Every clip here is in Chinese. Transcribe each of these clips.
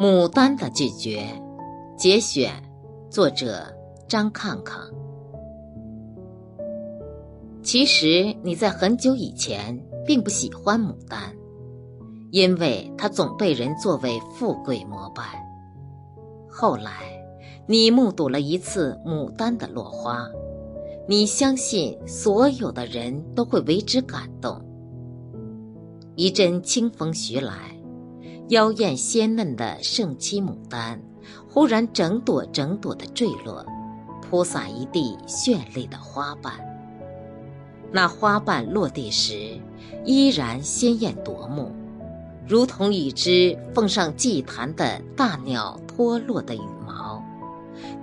牡丹的拒绝，节选，作者张抗抗。其实你在很久以前并不喜欢牡丹，因为它总被人作为富贵膜拜。后来，你目睹了一次牡丹的落花，你相信所有的人都会为之感动。一阵清风徐来，妖艳鲜嫩的盛期牡丹，忽然整朵整朵的坠落，铺洒一地绚丽的花瓣。那花瓣落地时，依然鲜艳夺目，如同一只奉上祭坛的大鸟脱落的羽毛，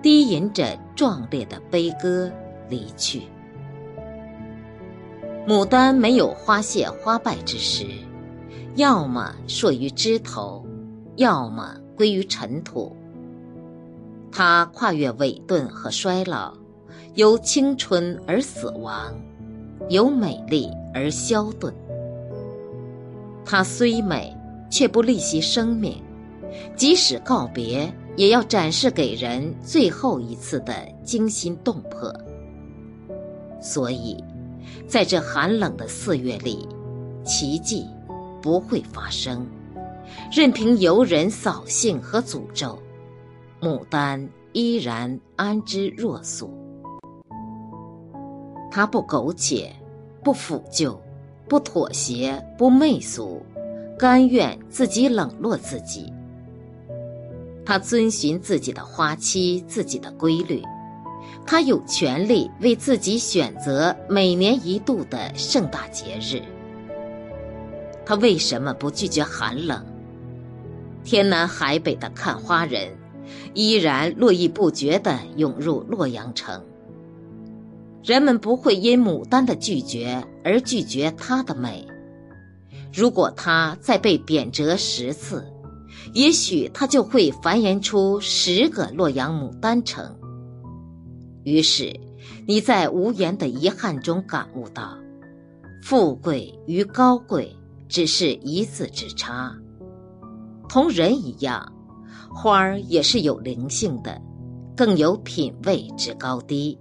低吟着壮烈的悲歌离去。牡丹没有花谢花败之时，要么硕于枝头，要么归于尘土。它跨越萎顿和衰老，由青春而死亡，由美丽而消遁。它虽美，却不吝惜生命，即使告别，也要展示给人最后一次的惊心动魄。所以。在这寒冷的四月里，奇迹不会发生。任凭游人扫兴和诅咒，牡丹依然安之若素。他不苟且，不腐旧，不妥协，不媚俗，甘愿自己冷落自己。他遵循自己的花期，自己的规律。他有权利为自己选择每年一度的盛大节日。他为什么不拒绝寒冷？天南海北的看花人，依然络绎不绝地涌入洛阳城。人们不会因牡丹的拒绝而拒绝它的美。如果它再被贬谪十次，也许它就会繁衍出十个洛阳牡丹城。于是，你在无言的遗憾中感悟到，富贵与高贵只是一字之差。同人一样，花儿也是有灵性的，更有品味之高低。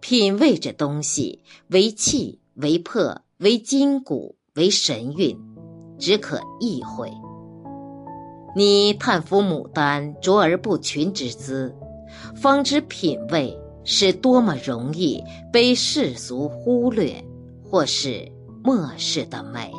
品味这东西，为气，为魄，为筋骨，为神韵，只可意会。你叹服牡丹卓而不群之姿。方知品味是多么容易被世俗忽略或是漠视的美。